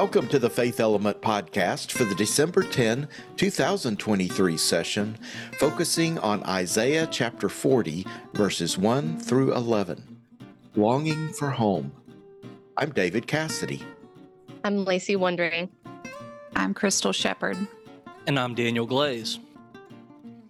Welcome to the Faith Element podcast for the December 10, 2023 session, focusing on Isaiah chapter 40, verses 1 through 11. Longing for Home. I'm David Cassady. I'm Lacey Wondree. I'm Crystal Shepherd. And I'm Daniel Glaze.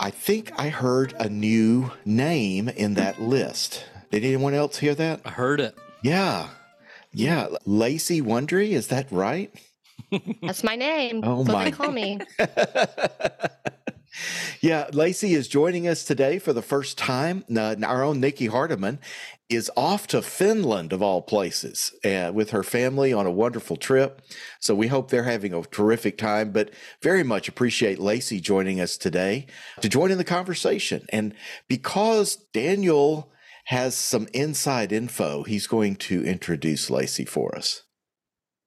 I think I heard a new name in that list. Did anyone else hear that? I heard it. Yeah. Yeah. Lacey Wondree, is that right? That's my name. Oh my. they call me. yeah, Lacey is joining us today for the first time. Uh, our own Nikki Hardiman is off to Finland, of all places, uh, with her family on a wonderful trip. So we hope they're having a terrific time, but very much appreciate Lacey joining us today to join in the conversation. And because Daniel has some inside info, he's going to introduce Lacey for us.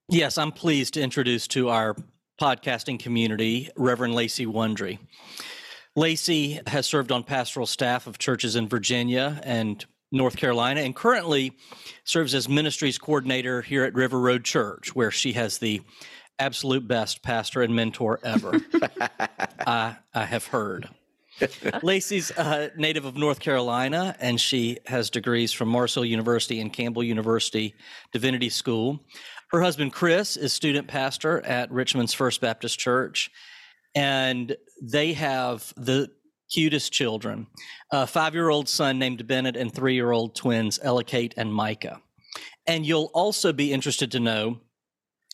Yes, I'm pleased to introduce to our podcasting community Reverend Lacey Wondree. Lacey has served on pastoral staff of churches in Virginia and North Carolina and currently serves as ministries coordinator here at River Road Church, where she has the absolute best pastor and mentor ever. I, I have heard. Lacey's a native of North Carolina, and she has degrees from Marshall University and Campbell University Divinity School. Her husband, Chris, is student pastor at Richmond's First Baptist Church, and they have the cutest children a five year old son named Bennett and three year old twins, Ella Kate and Micah. And you'll also be interested to know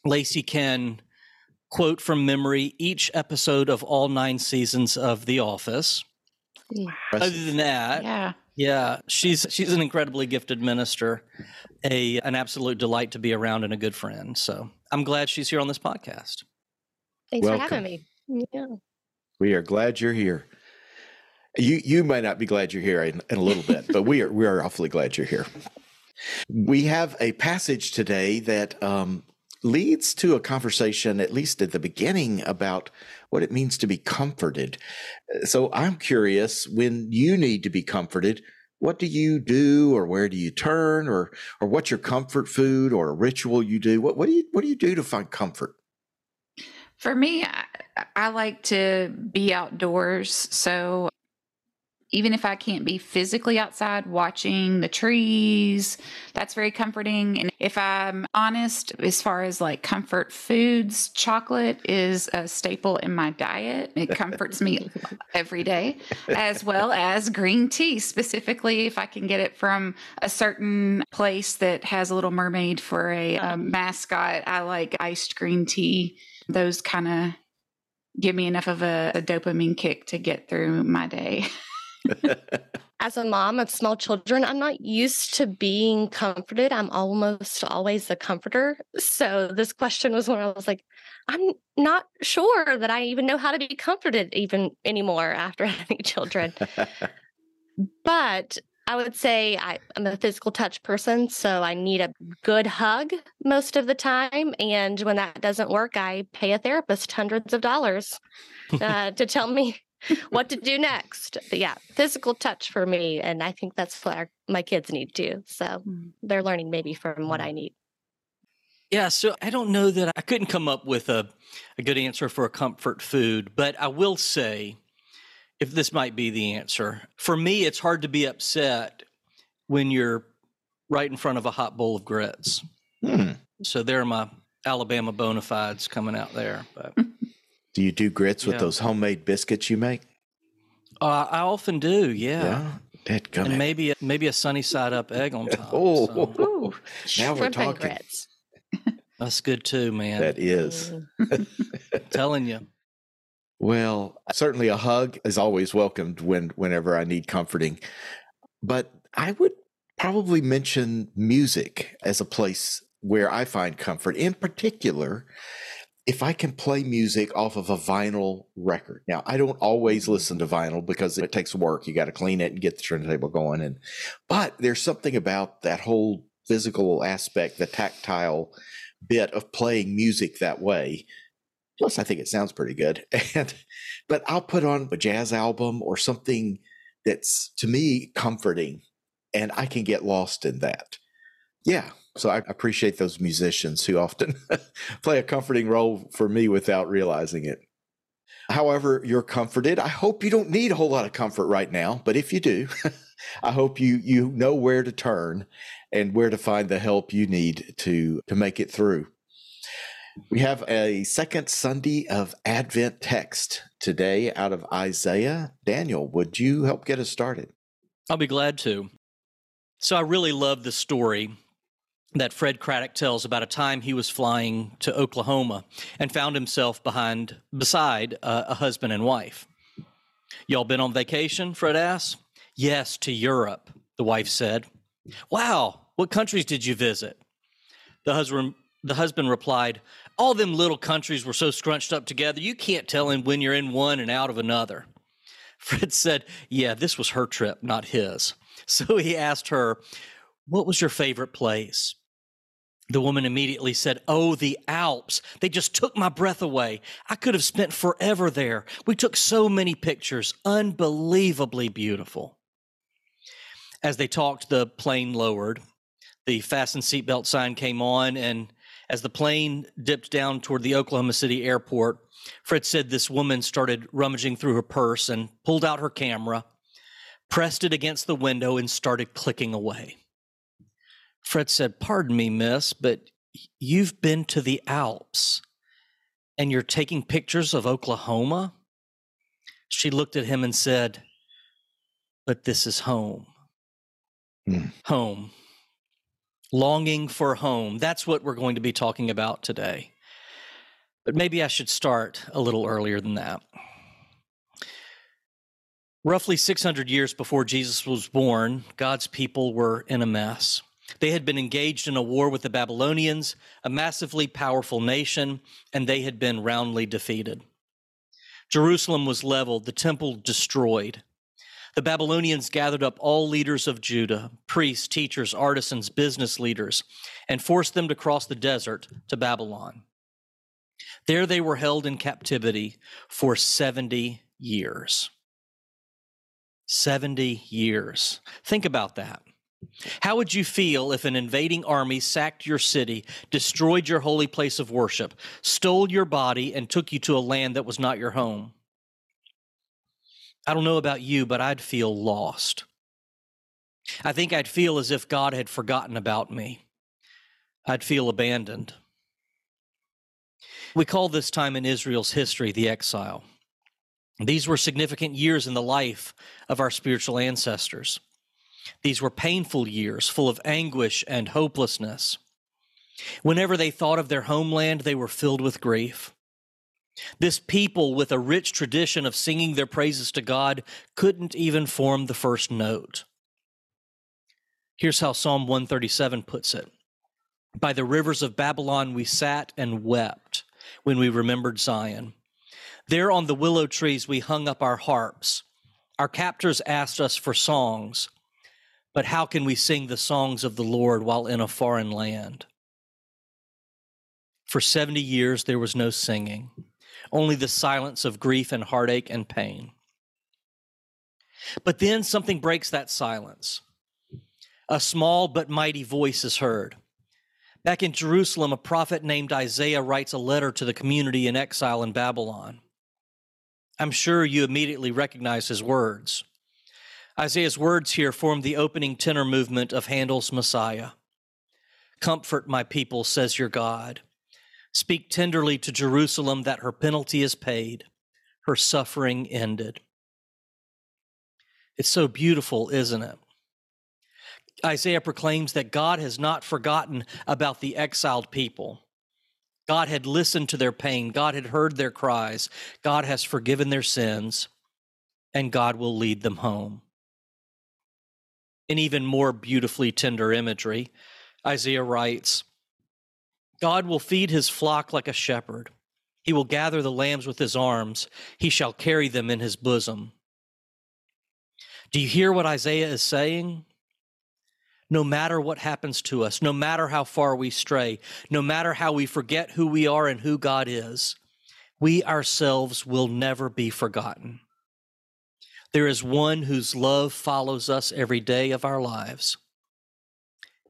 Lacey can quote from memory each episode of all nine seasons of The Office. Other than that, Yeah. yeah, she's she's an incredibly gifted minister, a an absolute delight to be around and a good friend. So I'm glad she's here on this podcast. Thanks Welcome. for having me. Yeah. We are glad you're here. You you may not be glad you're here in, in a little bit, but we are we are awfully glad you're here. We have a passage today that um, leads to a conversation, at least at the beginning, about what it means to be comforted. Uh, so I'm curious, when you need to be comforted, what do you do, or where do you turn, or or what's your comfort food, or a ritual you do? What what do you what do you do to find comfort? For me, I, I like to be outdoors. So even if I can't be physically outside watching the trees, that's very comforting. And if I'm honest, as far as like comfort foods, chocolate is a staple in my diet. It comforts me every day, as well as green tea, specifically if I can get it from a certain place that has a little mermaid for a um, mascot. I like iced green tea. Those kind of give me enough of a, a dopamine kick to get through my day. As a mom of small children, I'm not used to being comforted. I'm almost always the comforter. So this question was when I was like, I'm not sure that I even know how to be comforted even anymore after having children. but I would say I, I'm a physical touch person, so I need a good hug most of the time. And when that doesn't work, I pay a therapist hundreds of dollars uh, to tell me what to do next. But yeah, physical touch for me, and I think that's what our, my kids need too. So they're learning maybe from what I need. Yeah, so I don't know that I couldn't come up with a, a good answer for a comfort food, but I will say, if this might be the answer, for me, it's hard to be upset when you're right in front of a hot bowl of grits. Hmm. So there are my Alabama bona fides coming out there. But Do you do grits with those homemade biscuits you make? uh, I often do, yeah. Dadgummit. And maybe maybe a sunny side up egg on top. Oh, so Ooh, Now we're talking. grits. that's good too, man. that is. Mm. telling you. Well, certainly a hug is always welcomed when whenever I need comforting. But I would probably mention music as a place where I find comfort. In particular, if I can play music off of a vinyl record. Now, I don't always mm-hmm. listen to vinyl because it takes work. You got to clean it and get the turntable going and but there's something about that whole physical aspect, the tactile bit of playing music that way. Plus, I think it sounds pretty good. And but I'll put on a jazz album or something that's to me comforting, and I can get lost in that. Yeah, So I appreciate those musicians who often play a comforting role for me without realizing it. However, you're comforted. I hope you don't need a whole lot of comfort right now, but if you do, I hope you you know where to turn and where to find the help you need to to make it through. We have a second Sunday of Advent text today out of Isaiah. Daniel, would you help get us started? I'll be glad to. So I really love the story that Fred Craddock tells about a time he was flying to Oklahoma and found himself behind beside uh, a husband and wife. Y'all been on vacation? Fred asked. Yes, to Europe, the wife said. Wow, what countries did you visit? The husband the husband replied, All them little countries were so scrunched up together, you can't tell when you're in one and out of another. Fred said, Yeah, this was her trip, not his. So he asked her, What was your favorite place? The woman immediately said, Oh, the Alps. They just took my breath away. I could have spent forever there. We took so many pictures, unbelievably beautiful. As they talked, the plane lowered. The fasten seatbelt sign came on, and as the plane dipped down toward the Oklahoma City airport, Fred said this woman started rummaging through her purse and pulled out her camera, pressed it against the window, and started clicking away. Fred said, Pardon me, miss, but you've been to the Alps and you're taking pictures of Oklahoma? She looked at him and said, But this is home. Mm. Home. Longing for home. That's what we're going to be talking about today. But maybe I should start a little earlier than that. Roughly 600 years before Jesus was born, God's people were in a mess. They had been engaged in a war with the Babylonians, a massively powerful nation, and they had been roundly defeated. Jerusalem was leveled, the temple destroyed. The Babylonians gathered up all leaders of Judah, priests, teachers, artisans, business leaders, and forced them to cross the desert to Babylon. There they were held in captivity for 70 years. 70 years. Think about that. How would you feel if an invading army sacked your city, destroyed your holy place of worship, stole your body, and took you to a land that was not your home? I don't know about you, but I'd feel lost. I think I'd feel as if God had forgotten about me. I'd feel abandoned. We call this time in Israel's history the exile. These were significant years in the life of our spiritual ancestors. These were painful years, full of anguish and hopelessness. Whenever they thought of their homeland, they were filled with grief. This people, with a rich tradition of singing their praises to God, couldn't even form the first note. Here's how Psalm 137 puts it By the rivers of Babylon we sat and wept when we remembered Zion. There on the willow trees we hung up our harps. Our captors asked us for songs. But how can we sing the songs of the Lord while in a foreign land? For 70 years, there was no singing, only the silence of grief and heartache and pain. But then something breaks that silence. A small but mighty voice is heard. Back in Jerusalem, a prophet named Isaiah writes a letter to the community in exile in Babylon. I'm sure you immediately recognize his words. Isaiah's words here form the opening tenor movement of Handel's Messiah. Comfort my people, says your God. Speak tenderly to Jerusalem that her penalty is paid, her suffering ended. It's so beautiful, isn't it? Isaiah proclaims that God has not forgotten about the exiled people. God had listened to their pain. God had heard their cries. God has forgiven their sins, and God will lead them home in even more beautifully tender imagery, Isaiah writes God will feed his flock like a shepherd. He will gather the lambs with his arms, he shall carry them in his bosom. Do you hear what Isaiah is saying? No matter what happens to us, no matter how far we stray, no matter how we forget who we are and who God is, we ourselves will never be forgotten. There is one whose love follows us every day of our lives,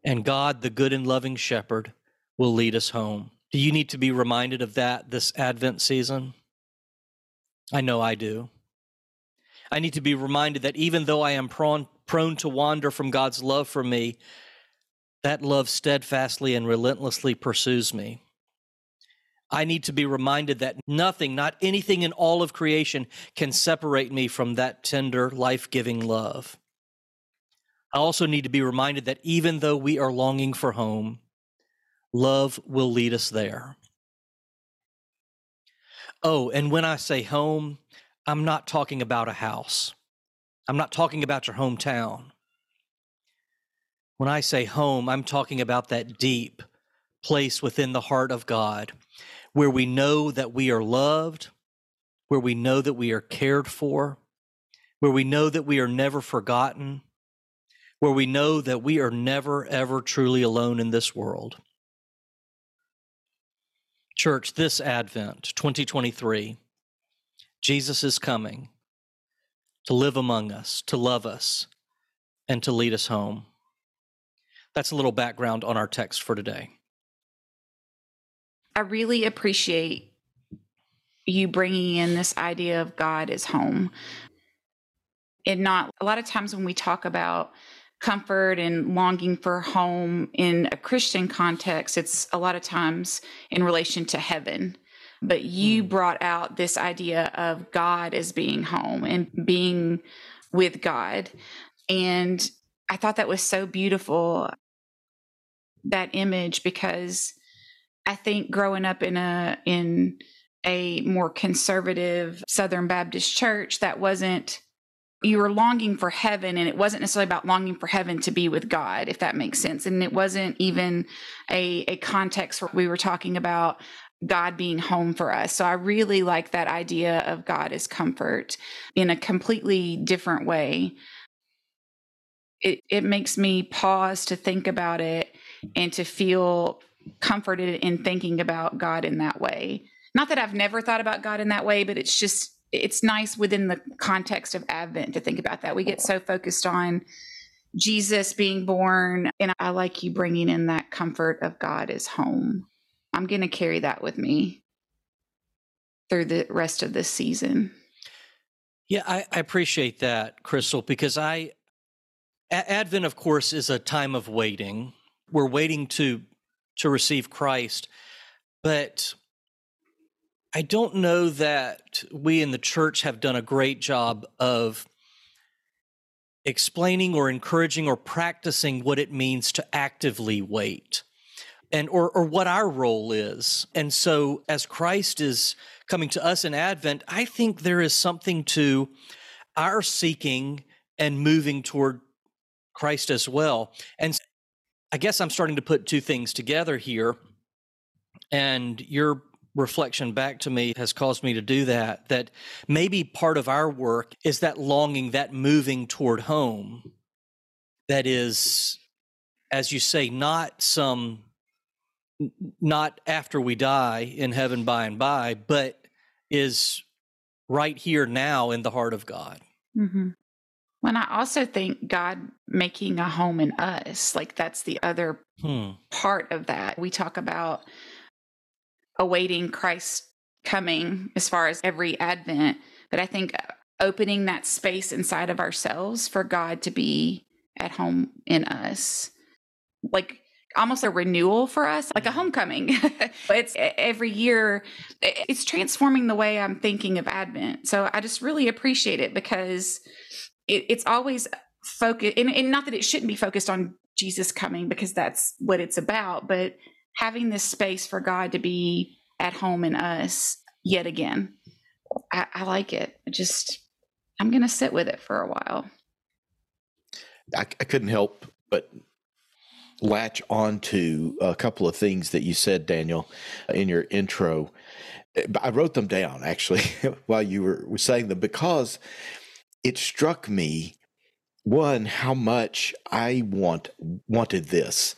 and God, the good and loving shepherd, will lead us home. Do you need to be reminded of that this Advent season? I know I do. I need to be reminded that even though I am prone, prone to wander from God's love for me, that love steadfastly and relentlessly pursues me. I need to be reminded that nothing, not anything in all of creation, can separate me from that tender, life giving love. I also need to be reminded that even though we are longing for home, love will lead us there. Oh, and when I say home, I'm not talking about a house. I'm not talking about your hometown. When I say home, I'm talking about that deep place within the heart of God where we know that we are loved, where we know that we are cared for, where we know that we are never forgotten, where we know that we are never, ever truly alone in this world. Church, this Advent, 2023, Jesus is coming to live among us, to love us, and to lead us home. That's a little background on our text for today. I really appreciate you bringing in this idea of God as home. And not a lot of times when we talk about comfort and longing for home in a Christian context, it's a lot of times in relation to heaven. But you mm. brought out this idea of God as being home and being with God. And I thought that was so beautiful, that image, because I think growing up in a, in, a more conservative Southern Baptist church that wasn't you were longing for heaven and it wasn't necessarily about longing for heaven to be with god if that makes sense. And it wasn't even a, a context where we were talking about god being home for us. So i really like that idea of god as comfort in a completely different way. It, it makes me pause to think about it and to feel comforted in thinking about god in that way not that i've never thought about god in that way but it's just it's nice within the context of Advent to think about that. We get so focused on Jesus being born, and I like you bringing in that comfort of God is home. I'm going to carry that with me through the rest of this season. Yeah, I, I appreciate that, Crystal, because I Advent, of course, is a time of waiting. We're waiting to to receive Christ, but I don't know that we in the church have done a great job of explaining or encouraging or practicing what it means to actively wait and or or what our role is. And so as Christ is coming to us in Advent, I think there is something to our seeking and moving toward Christ as well. And I guess I'm starting to put two things together here. And you're reflection back to me has caused me to do that that maybe part of our work is that longing that moving toward home that is as you say not some not after we die in heaven by and by but is right here now in the heart of god mm-hmm. When i also think god making a home in us like that's the other hmm. part of that we talk about awaiting Christ coming as far as every Advent. But I think opening that space inside of ourselves for God to be at home in us, like almost a renewal for us, like a homecoming. it's every year, it's transforming the way I'm thinking of Advent. So I just really appreciate it because it, it's always focused, and, and not that it shouldn't be focused on Jesus coming because that's what it's about, but having this space for God to be at home in us yet again. I, I like it. I just, I'm going to sit with it for a while. I, I couldn't help but latch onto a couple of things that you said, Daniel, in your intro. I wrote them down actually while you were saying them because it struck me one how much I want wanted this,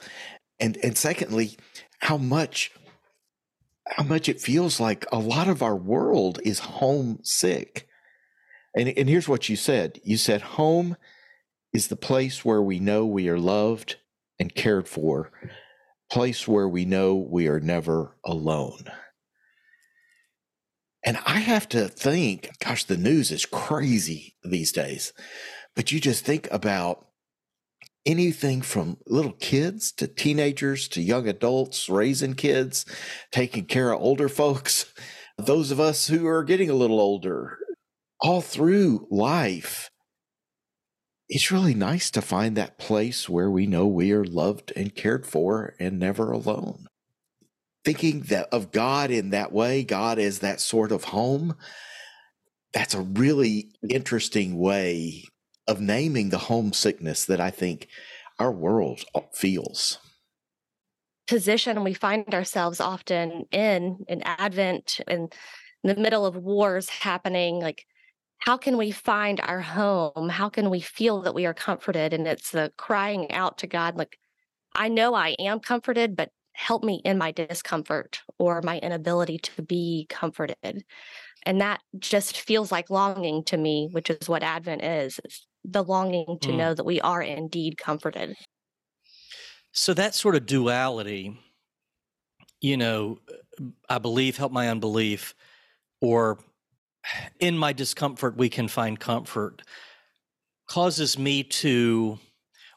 and and secondly how much how much it feels like a lot of our world is homesick. And, and here's what you said you said, home is the place where we know we are loved and cared for, place where we know we are never alone. And I have to think, gosh, the news is crazy these days. But you just think about anything from little kids to teenagers to young adults, raising kids, taking care of older folks, those of us who are getting a little older, all through life. It's really nice to find that place where we know we are loved and cared for and never alone. Thinking that of God in that way, God is that sort of home, that's a really interesting way of naming the homesickness that I think our world feels. Position we find ourselves often in in Advent and in the middle of wars happening, like how can we find our home? How can we feel that we are comforted? And it's the crying out to God, like, I know I am comforted, but help me in my discomfort or my inability to be comforted. And that just feels like longing to me, which is what Advent is. The longing to mm. know that we are indeed comforted. So that sort of duality, you know, I believe, help my unbelief, or in my discomfort, we can find comfort, causes me to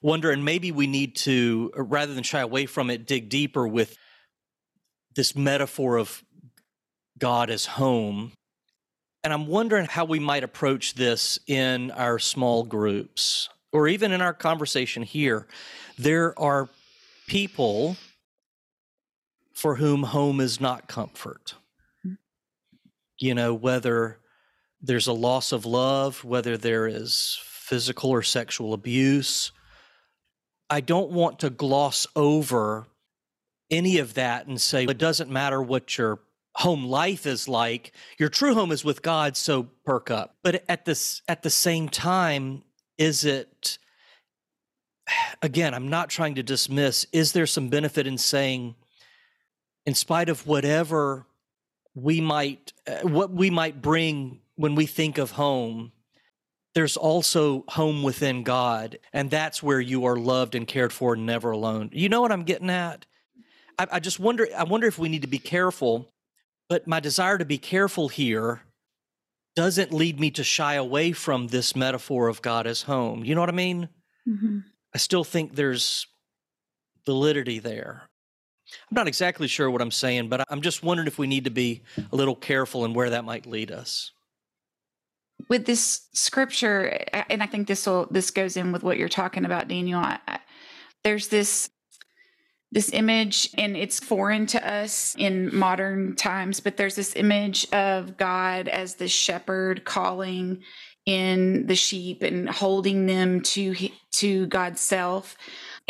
wonder, and maybe we need to, uh, rather than shy away from it, dig deeper with this metaphor of God as home and I'm wondering how we might approach this in our small groups or even in our conversation here. There are people for whom home is not comfort. Mm. You know, whether there's a loss of love, whether there is physical or sexual abuse. I don't want to gloss over any of that and say it doesn't matter what your home life is like. Your true home is with God, so perk up. But at this at the same time, is it again, I'm not trying to dismiss, is there some benefit in saying in spite of whatever we might uh, what we might bring when we think of home, there's also home within God, and that's where you are loved and cared for, and never alone. You know what I'm getting at? I, I just wonder. I wonder if we need to be careful but my desire to be careful here doesn't lead me to shy away from this metaphor of God as home. You know what I mean? Mm-hmm. I still think there's validity there. I'm not exactly sure what I'm saying, but I'm just wondering if we need to be a little careful in where that might lead us. With this scripture, and I think this will this goes in with what you're talking about, Daniel. I, there's this this image and it's foreign to us in modern times but there's this image of god as the shepherd calling in the sheep and holding them to to god's self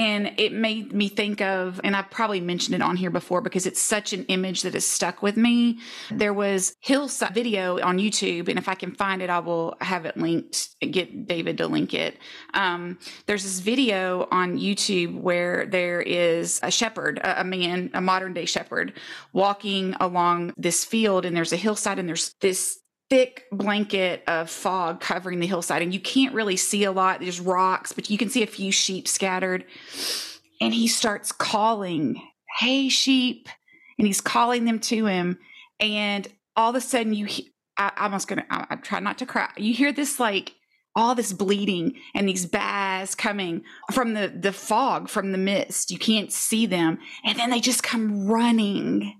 and it made me think of, and I've probably mentioned it on here before because it's such an image that has stuck with me. There was Hillside video on YouTube, and if I can find it, I will have it linked, get David to link it. Um, there's this video on YouTube where there is a shepherd, a, a man, a modern day shepherd, walking along this field, and there's a hillside, and there's this thick blanket of fog covering the hillside and you can't really see a lot. There's rocks but you can see a few sheep scattered. And he starts calling hey sheep and he's calling them to him. And all of a sudden you I, i'm almost gonna I, I try not to cry. You hear this like all this bleeding and these bass coming from the the fog from the mist. You can't see them. And then they just come running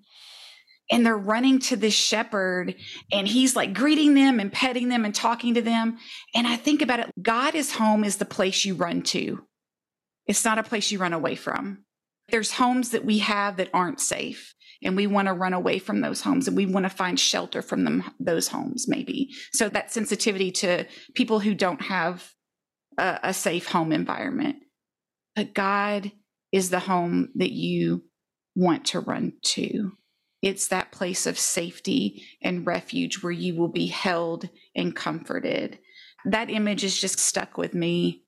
and they're running to this shepherd and he's like greeting them and petting them and talking to them. And i think about it god is home is the place you run to. It's not a place you run away from. There's homes that we have that aren't safe and we want to run away from those homes and we want to find shelter from them those homes maybe. So that sensitivity to people who don't have a, a safe home environment. But god is the home that you want to run to it's that place of safety and refuge where you will be held and comforted. That image is just stuck with me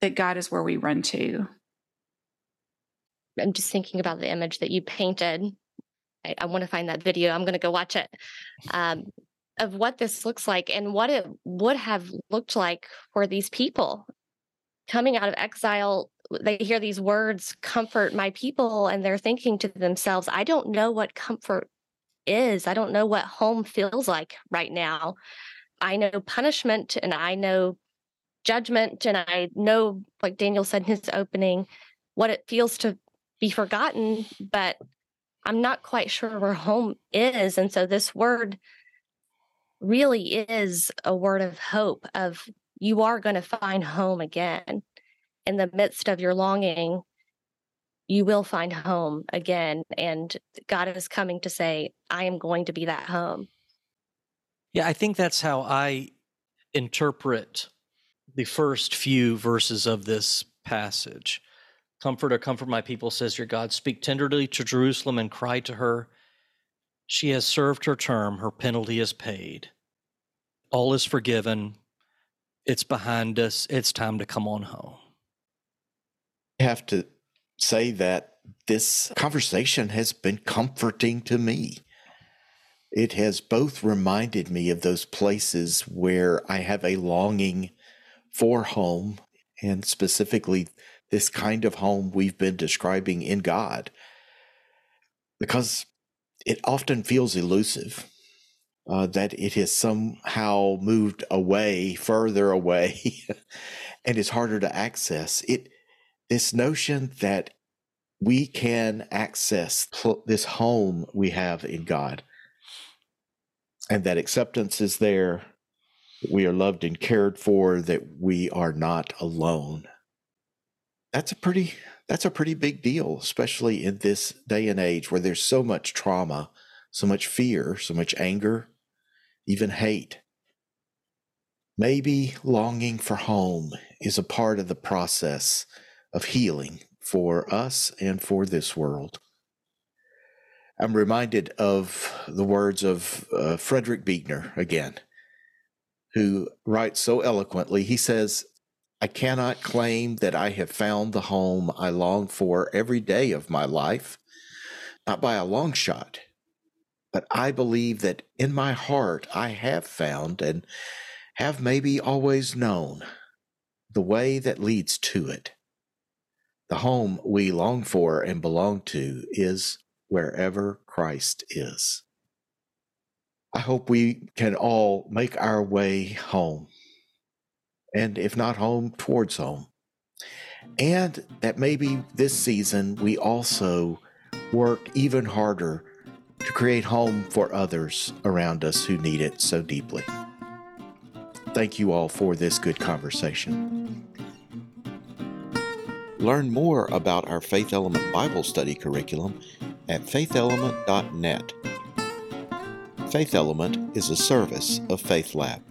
that God is where we run to. I'm just thinking about the image that you painted. I, I want to find that video. I'm going to go watch it. Um, of what this looks like and what it would have looked like for these people coming out of exile they hear these words, comfort my people, and they're thinking to themselves, I don't know what comfort is. I don't know what home feels like right now. I know punishment and I know judgment, and I know, like Daniel said in his opening, what it feels to be forgotten, but I'm not quite sure where home is. And so this word really is a word of hope of you are going to find home again in the midst of your longing you will find home again and god is coming to say i am going to be that home. Yeah i think that's how i interpret the first few verses of this passage. Comfort or comfort my people says your god. Speak tenderly to jerusalem and cry to her. She has served her term. Her penalty is paid. All is forgiven. It's behind us. It's time to come on home have to say that this conversation has been comforting to me. It has both reminded me of those places where I have a longing for home, and specifically this kind of home we've been describing in God, because it often feels elusive. Uh, that it has somehow moved away, further away, and is harder to access. It this notion that we can access this home we have in God and that acceptance is there, we are loved and cared for, that we are not alone. That's a pretty that's a pretty big deal, especially in this day and age where there's so much trauma, so much fear, so much anger, even hate. Maybe longing for home is a part of the process of healing for us and for this world. I'm reminded of the words of uh, Frederick Buechner again, who writes so eloquently. He says, I cannot claim that I have found the home I long for every day of my life, not by a long shot, but I believe that in my heart I have found and have maybe always known the way that leads to it. The home we long for and belong to is wherever Christ is. I hope we can all make our way home, and if not home, towards home. And that maybe this season we also work even harder to create home for others around us who need it so deeply. Thank you all for this good conversation. Learn more about our Faith Element Bible Study curriculum at faithelement.net. Faith Element is a service of Faith Lab.